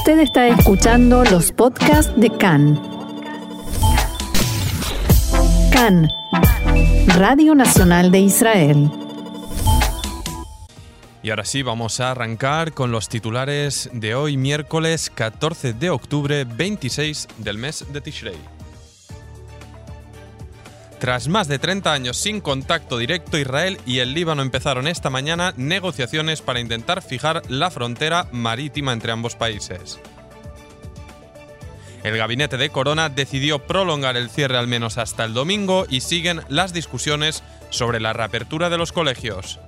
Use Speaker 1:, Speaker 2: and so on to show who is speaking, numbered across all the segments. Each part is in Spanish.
Speaker 1: Usted está escuchando los podcasts de CAN. CAN, Radio Nacional de Israel.
Speaker 2: Y ahora sí, vamos a arrancar con los titulares de hoy, miércoles 14 de octubre, 26 del mes de Tishrei. Tras más de 30 años sin contacto directo, Israel y el Líbano empezaron esta mañana negociaciones para intentar fijar la frontera marítima entre ambos países. El gabinete de Corona decidió prolongar el cierre al menos hasta el domingo y siguen las discusiones sobre la reapertura de los colegios.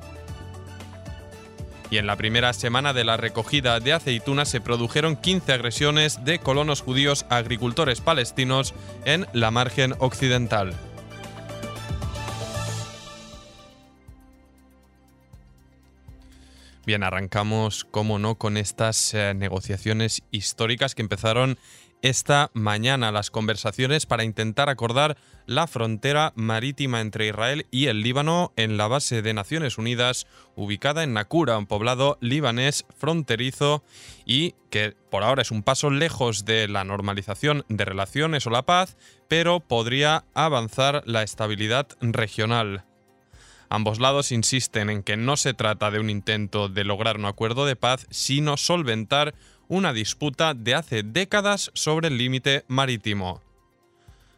Speaker 2: Y en la primera semana de la recogida de aceitunas se produjeron 15 agresiones de colonos judíos a agricultores palestinos en la margen occidental. Bien, arrancamos, como no, con estas eh, negociaciones históricas que empezaron esta mañana, las conversaciones para intentar acordar la frontera marítima entre Israel y el Líbano en la base de Naciones Unidas, ubicada en Nakura, un poblado libanés fronterizo y que por ahora es un paso lejos de la normalización de relaciones o la paz, pero podría avanzar la estabilidad regional. Ambos lados insisten en que no se trata de un intento de lograr un acuerdo de paz, sino solventar una disputa de hace décadas sobre el límite marítimo.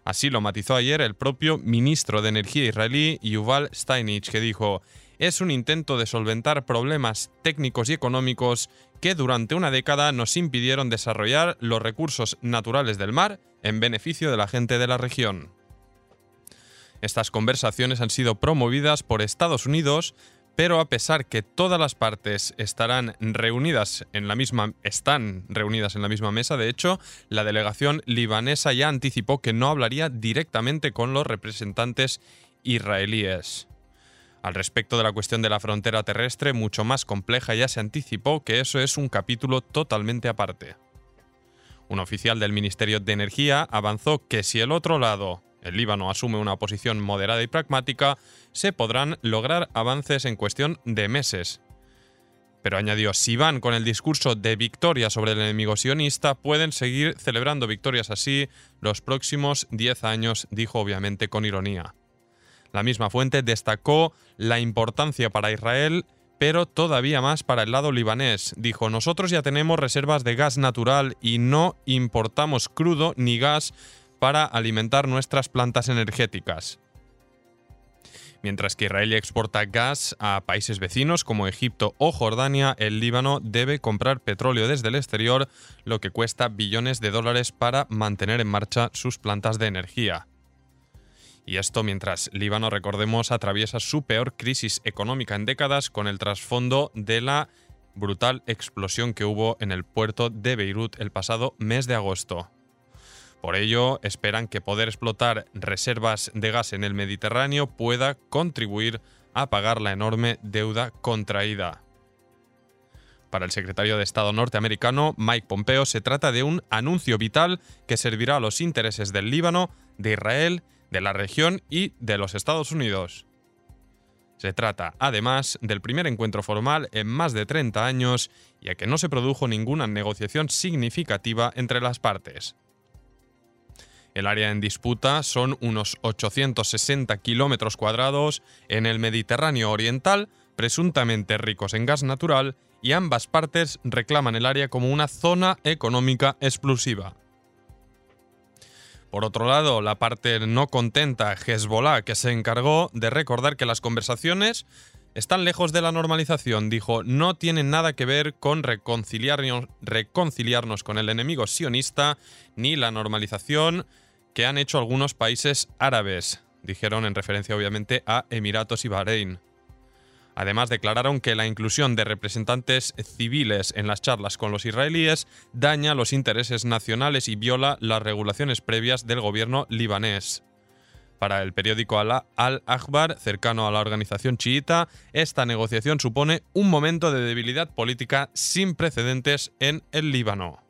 Speaker 2: Así lo matizó ayer el propio ministro de Energía israelí Yuval Steinich, que dijo, es un intento de solventar problemas técnicos y económicos que durante una década nos impidieron desarrollar los recursos naturales del mar en beneficio de la gente de la región. Estas conversaciones han sido promovidas por Estados Unidos, pero a pesar que todas las partes estarán reunidas en la misma están reunidas en la misma mesa, de hecho, la delegación libanesa ya anticipó que no hablaría directamente con los representantes israelíes. Al respecto de la cuestión de la frontera terrestre, mucho más compleja, ya se anticipó que eso es un capítulo totalmente aparte. Un oficial del Ministerio de Energía avanzó que si el otro lado el Líbano asume una posición moderada y pragmática, se podrán lograr avances en cuestión de meses. Pero añadió, si van con el discurso de victoria sobre el enemigo sionista, pueden seguir celebrando victorias así los próximos 10 años, dijo obviamente con ironía. La misma fuente destacó la importancia para Israel, pero todavía más para el lado libanés. Dijo, nosotros ya tenemos reservas de gas natural y no importamos crudo ni gas para alimentar nuestras plantas energéticas. Mientras que Israel exporta gas a países vecinos como Egipto o Jordania, el Líbano debe comprar petróleo desde el exterior, lo que cuesta billones de dólares para mantener en marcha sus plantas de energía. Y esto mientras Líbano, recordemos, atraviesa su peor crisis económica en décadas con el trasfondo de la brutal explosión que hubo en el puerto de Beirut el pasado mes de agosto. Por ello, esperan que poder explotar reservas de gas en el Mediterráneo pueda contribuir a pagar la enorme deuda contraída. Para el secretario de Estado norteamericano, Mike Pompeo, se trata de un anuncio vital que servirá a los intereses del Líbano, de Israel, de la región y de los Estados Unidos. Se trata, además, del primer encuentro formal en más de 30 años, ya que no se produjo ninguna negociación significativa entre las partes. El área en disputa son unos 860 kilómetros cuadrados en el Mediterráneo Oriental, presuntamente ricos en gas natural, y ambas partes reclaman el área como una zona económica exclusiva. Por otro lado, la parte no contenta, Hezbollah, que se encargó de recordar que las conversaciones están lejos de la normalización, dijo, no tienen nada que ver con reconciliarnos, reconciliarnos con el enemigo sionista ni la normalización que han hecho algunos países árabes, dijeron en referencia obviamente a Emiratos y Bahrein. Además, declararon que la inclusión de representantes civiles en las charlas con los israelíes daña los intereses nacionales y viola las regulaciones previas del gobierno libanés. Para el periódico Al-Akhbar, cercano a la organización chiita, esta negociación supone un momento de debilidad política sin precedentes en el Líbano.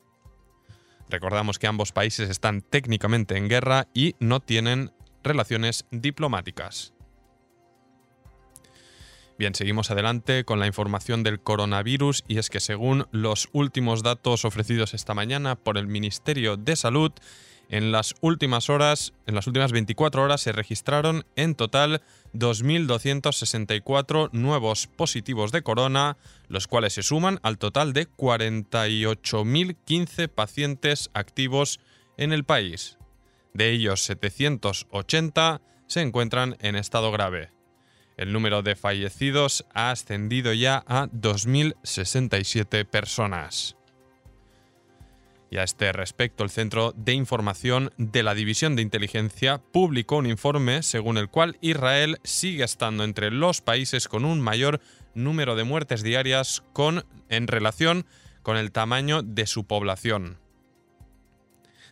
Speaker 2: Recordamos que ambos países están técnicamente en guerra y no tienen relaciones diplomáticas. Bien, seguimos adelante con la información del coronavirus y es que según los últimos datos ofrecidos esta mañana por el Ministerio de Salud, en las últimas horas, en las últimas 24 horas se registraron en total 2.264 nuevos positivos de corona, los cuales se suman al total de 48.015 pacientes activos en el país. De ellos, 780 se encuentran en estado grave. El número de fallecidos ha ascendido ya a 2.067 personas. Y a este respecto, el Centro de Información de la División de Inteligencia publicó un informe según el cual Israel sigue estando entre los países con un mayor número de muertes diarias con, en relación con el tamaño de su población.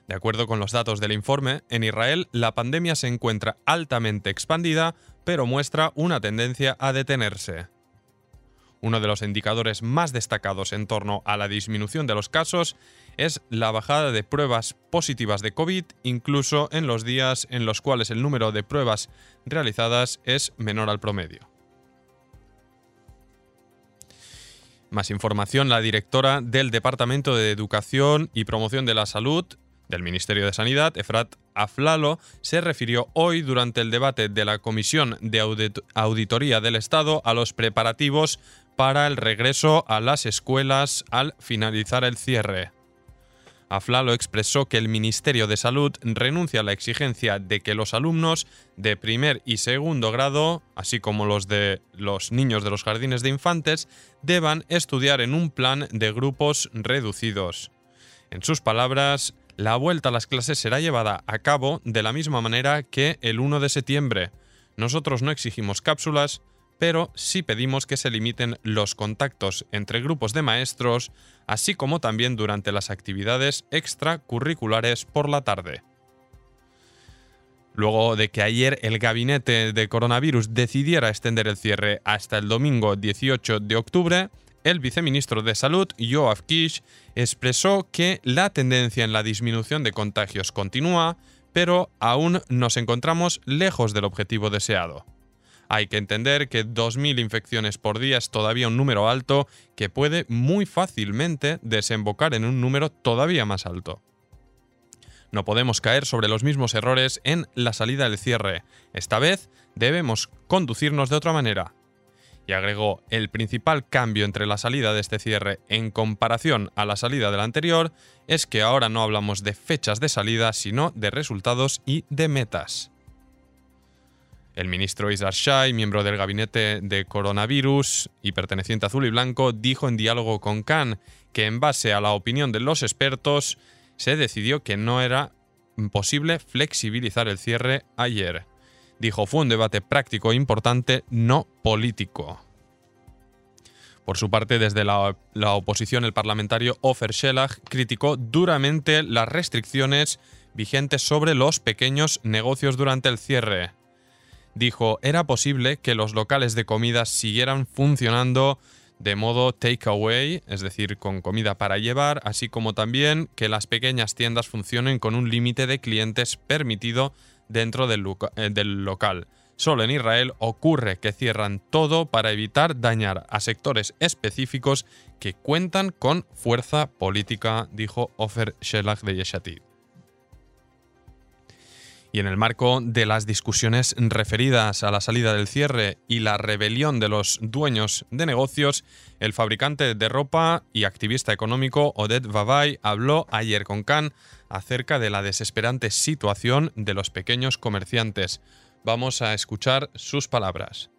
Speaker 2: De acuerdo con los datos del informe, en Israel la pandemia se encuentra altamente expandida, pero muestra una tendencia a detenerse. Uno de los indicadores más destacados en torno a la disminución de los casos es la bajada de pruebas positivas de COVID, incluso en los días en los cuales el número de pruebas realizadas es menor al promedio. Más información, la directora del Departamento de Educación y Promoción de la Salud del Ministerio de Sanidad, Efrat Aflalo, se refirió hoy durante el debate de la Comisión de Auditoría del Estado a los preparativos para el regreso a las escuelas al finalizar el cierre. Aflalo expresó que el Ministerio de Salud renuncia a la exigencia de que los alumnos de primer y segundo grado, así como los de los niños de los jardines de infantes, deban estudiar en un plan de grupos reducidos. En sus palabras, la vuelta a las clases será llevada a cabo de la misma manera que el 1 de septiembre. Nosotros no exigimos cápsulas, pero sí pedimos que se limiten los contactos entre grupos de maestros, así como también durante las actividades extracurriculares por la tarde. Luego de que ayer el gabinete de coronavirus decidiera extender el cierre hasta el domingo 18 de octubre, el viceministro de Salud, Joaf Kish, expresó que la tendencia en la disminución de contagios continúa, pero aún nos encontramos lejos del objetivo deseado. Hay que entender que 2.000 infecciones por día es todavía un número alto que puede muy fácilmente desembocar en un número todavía más alto. No podemos caer sobre los mismos errores en la salida del cierre. Esta vez debemos conducirnos de otra manera, y agregó, el principal cambio entre la salida de este cierre en comparación a la salida del anterior es que ahora no hablamos de fechas de salida, sino de resultados y de metas. El ministro Isar Shai, miembro del gabinete de coronavirus y perteneciente a Azul y Blanco, dijo en diálogo con Khan que en base a la opinión de los expertos se decidió que no era posible flexibilizar el cierre ayer dijo fue un debate práctico e importante, no político. Por su parte, desde la, oposición, el parlamentario Ofer Shelah criticó duramente las restricciones vigentes sobre los pequeños negocios durante el cierre. Dijo, era posible que los locales de comida siguieran funcionando de modo takeaway, es decir, con comida para llevar, así como también que las pequeñas tiendas funcionen con un límite de clientes permitido dentro eh, del, local. Solo en Israel ocurre que cierran todo para evitar dañar a sectores específicos que cuentan con fuerza política, dijo Ofer Shelah de Yeshatid. Y en el marco de las discusiones referidas a la salida del cierre y la rebelión de los dueños de negocios, el fabricante de ropa y activista económico Oded Vavai habló ayer con Khan acerca de la desesperante situación de los pequeños comerciantes. Vamos a escuchar sus palabras.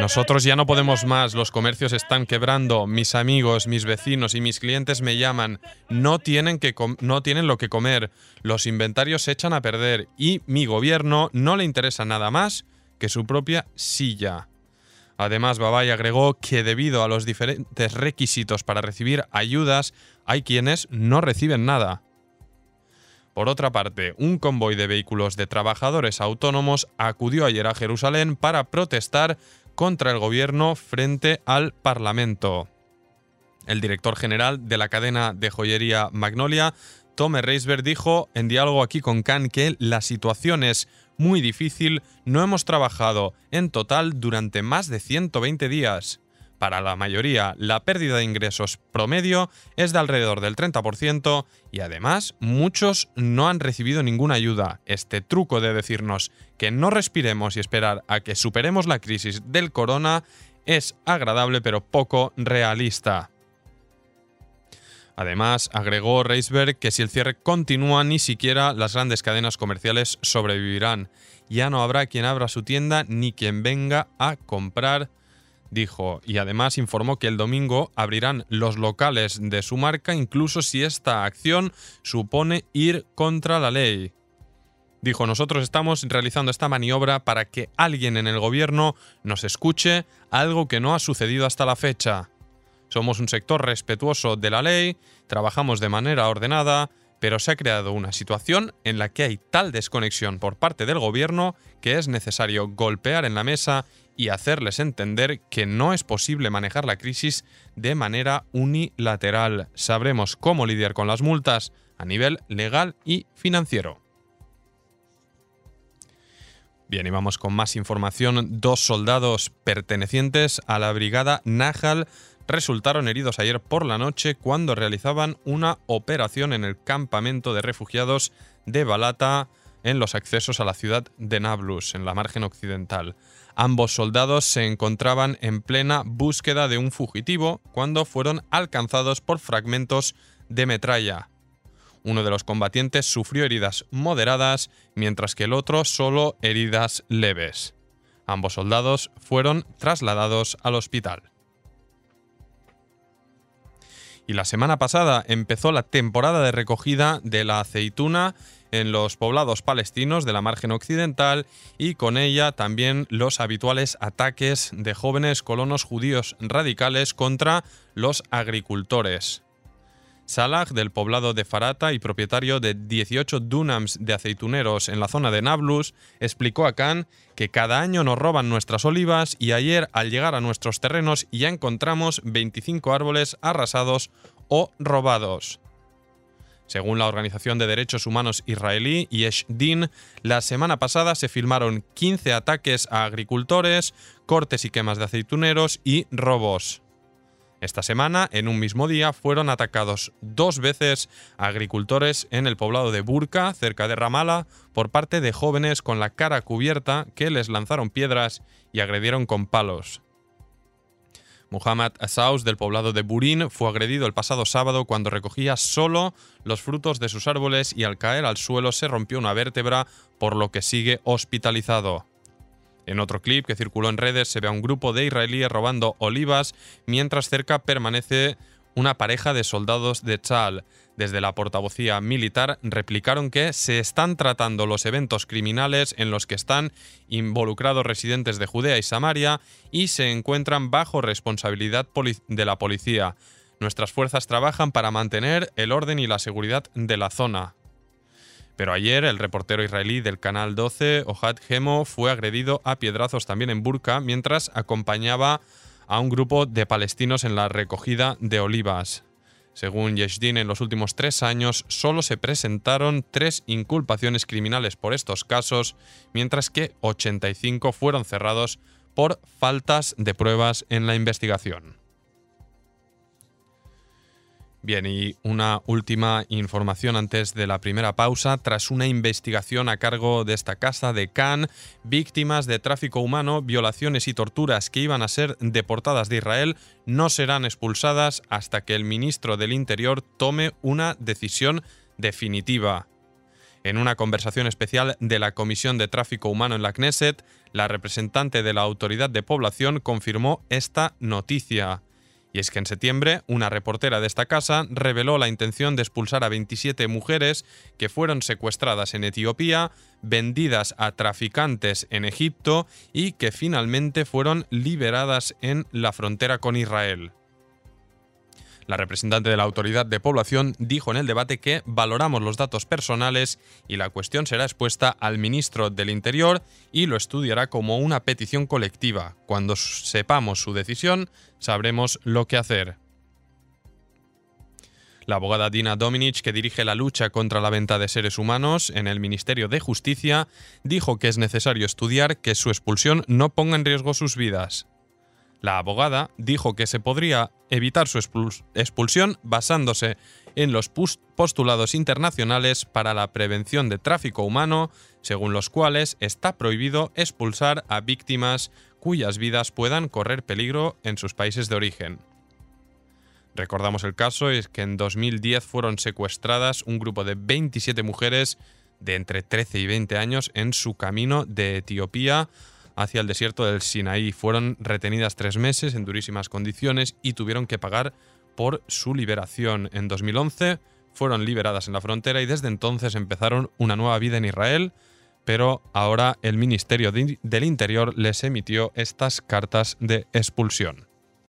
Speaker 2: Nosotros ya no podemos más, los comercios están quebrando, mis amigos, mis vecinos y mis clientes me llaman, no tienen, que no tienen lo que comer, los inventarios se echan a perder y mi gobierno no le interesa nada más que su propia silla. Además, Babay agregó que debido a los diferentes requisitos para recibir ayudas, hay quienes no reciben nada. Por otra parte, un convoy de vehículos de trabajadores autónomos acudió ayer a Jerusalén para protestar contra el gobierno frente al Parlamento. El director general de la cadena de joyería Magnolia Tome Reisberg dijo en diálogo aquí con Khan que la situación es muy difícil, no hemos trabajado en total durante más de 120 días. Para la mayoría, la pérdida de ingresos promedio es de alrededor del 30% y además muchos no han recibido ninguna ayuda. Este truco de decirnos que no respiremos y esperar a que superemos la crisis del corona es agradable pero poco realista. Además, agregó Reisberg que si el cierre continúa, ni siquiera las grandes cadenas comerciales sobrevivirán. Ya no habrá quien abra su tienda ni quien venga a comprar dijo, y además informó que el domingo abrirán los locales de su marca incluso si esta acción supone ir contra la ley. Dijo, nosotros estamos realizando esta maniobra para que alguien en el gobierno nos escuche, algo que no ha sucedido hasta la fecha. Somos un sector respetuoso de la ley, trabajamos de manera ordenada, pero se ha creado una situación en la que hay tal desconexión por parte del gobierno que es necesario golpear en la mesa y hacerles entender que no es posible manejar la crisis de manera unilateral. Sabremos cómo lidiar con las multas a nivel legal y financiero. Bien, y vamos con más información. Dos soldados pertenecientes a la brigada Nahal resultaron heridos ayer por la noche cuando realizaban una operación en el campamento de refugiados de Balata en los accesos a la ciudad de Nablus, en la margen occidental. Ambos soldados se encontraban en plena búsqueda de un fugitivo cuando fueron alcanzados por fragmentos de metralla. Uno de los combatientes sufrió heridas moderadas, mientras que el otro solo heridas leves. Ambos soldados fueron trasladados al hospital. Y la semana pasada empezó la temporada de recogida de la aceituna en los poblados palestinos de la margen occidental y con ella también los habituales ataques de jóvenes colonos judíos radicales contra los agricultores. Salah, del poblado de Farata y propietario de 18 dunams de aceituneros en la zona de Nablus, explicó a Khan que cada año nos roban nuestras olivas y ayer al llegar a nuestros terrenos ya encontramos 25 árboles arrasados o robados. Según la Organización de Derechos Humanos israelí Yesh Din, la semana pasada se filmaron 15 ataques a agricultores, cortes y quemas de aceituneros y robos. Esta semana, en un mismo día, fueron atacados dos veces agricultores en el poblado de Burka, cerca de Ramala, por parte de jóvenes con la cara cubierta que les lanzaron piedras y agredieron con palos. Muhammad Asaus del poblado de Burin fue agredido el pasado sábado cuando recogía solo los frutos de sus árboles y al caer al suelo se rompió una vértebra, por lo que sigue hospitalizado. En otro clip que circuló en redes se ve a un grupo de israelíes robando olivas mientras cerca permanece una pareja de soldados de Chal. Desde la portavocía militar replicaron que se están tratando los eventos criminales en los que están involucrados residentes de Judea y Samaria y se encuentran bajo responsabilidad de la policía. Nuestras fuerzas trabajan para mantener el orden y la seguridad de la zona. Pero ayer el reportero israelí del Canal 12, Ohad Gemo, fue agredido a piedrazos también en Burka mientras acompañaba a un grupo de palestinos en la recogida de olivas. Según Yeshdin, en los últimos tres años solo se presentaron tres inculpaciones criminales por estos casos, mientras que 85 fueron cerrados por faltas de pruebas en la investigación. Bien, y una última información antes de la primera pausa. Tras una investigación a cargo de esta casa de Cannes, víctimas de tráfico humano, violaciones y torturas que iban a ser deportadas de Israel no serán expulsadas hasta que el ministro del Interior tome una decisión definitiva. En una conversación especial de la Comisión de Tráfico Humano en la Knesset, la representante de la Autoridad de Población confirmó esta noticia. Y es que en septiembre, una reportera de esta casa reveló la intención de expulsar a 27 mujeres que fueron secuestradas en Etiopía, vendidas a traficantes en Egipto y que finalmente fueron liberadas en la frontera con Israel. La representante de la Autoridad de Población dijo en el debate que valoramos los datos personales y la cuestión será expuesta al ministro del Interior y lo estudiará como una petición colectiva. Cuando sepamos su decisión, sabremos lo que hacer. La abogada Dina Dominic, que dirige la lucha contra la venta de seres humanos en el Ministerio de Justicia, dijo que es necesario estudiar que su expulsión no ponga en riesgo sus vidas. La abogada dijo que se podría evitar su expulsión basándose en los postulados internacionales para la prevención de tráfico humano, según los cuales está prohibido expulsar a víctimas cuyas vidas puedan correr peligro en sus países de origen. Recordamos el caso, es que en 2010 fueron secuestradas un grupo de 27 mujeres de entre 13 y 20 años en su camino de Etiopía hacia el desierto del Sinaí. Fueron retenidas tres meses en durísimas condiciones y tuvieron que pagar por su liberación. En 2011 fueron liberadas en la frontera y desde entonces empezaron una nueva vida en Israel, pero ahora el Ministerio del Interior les emitió estas cartas de expulsión.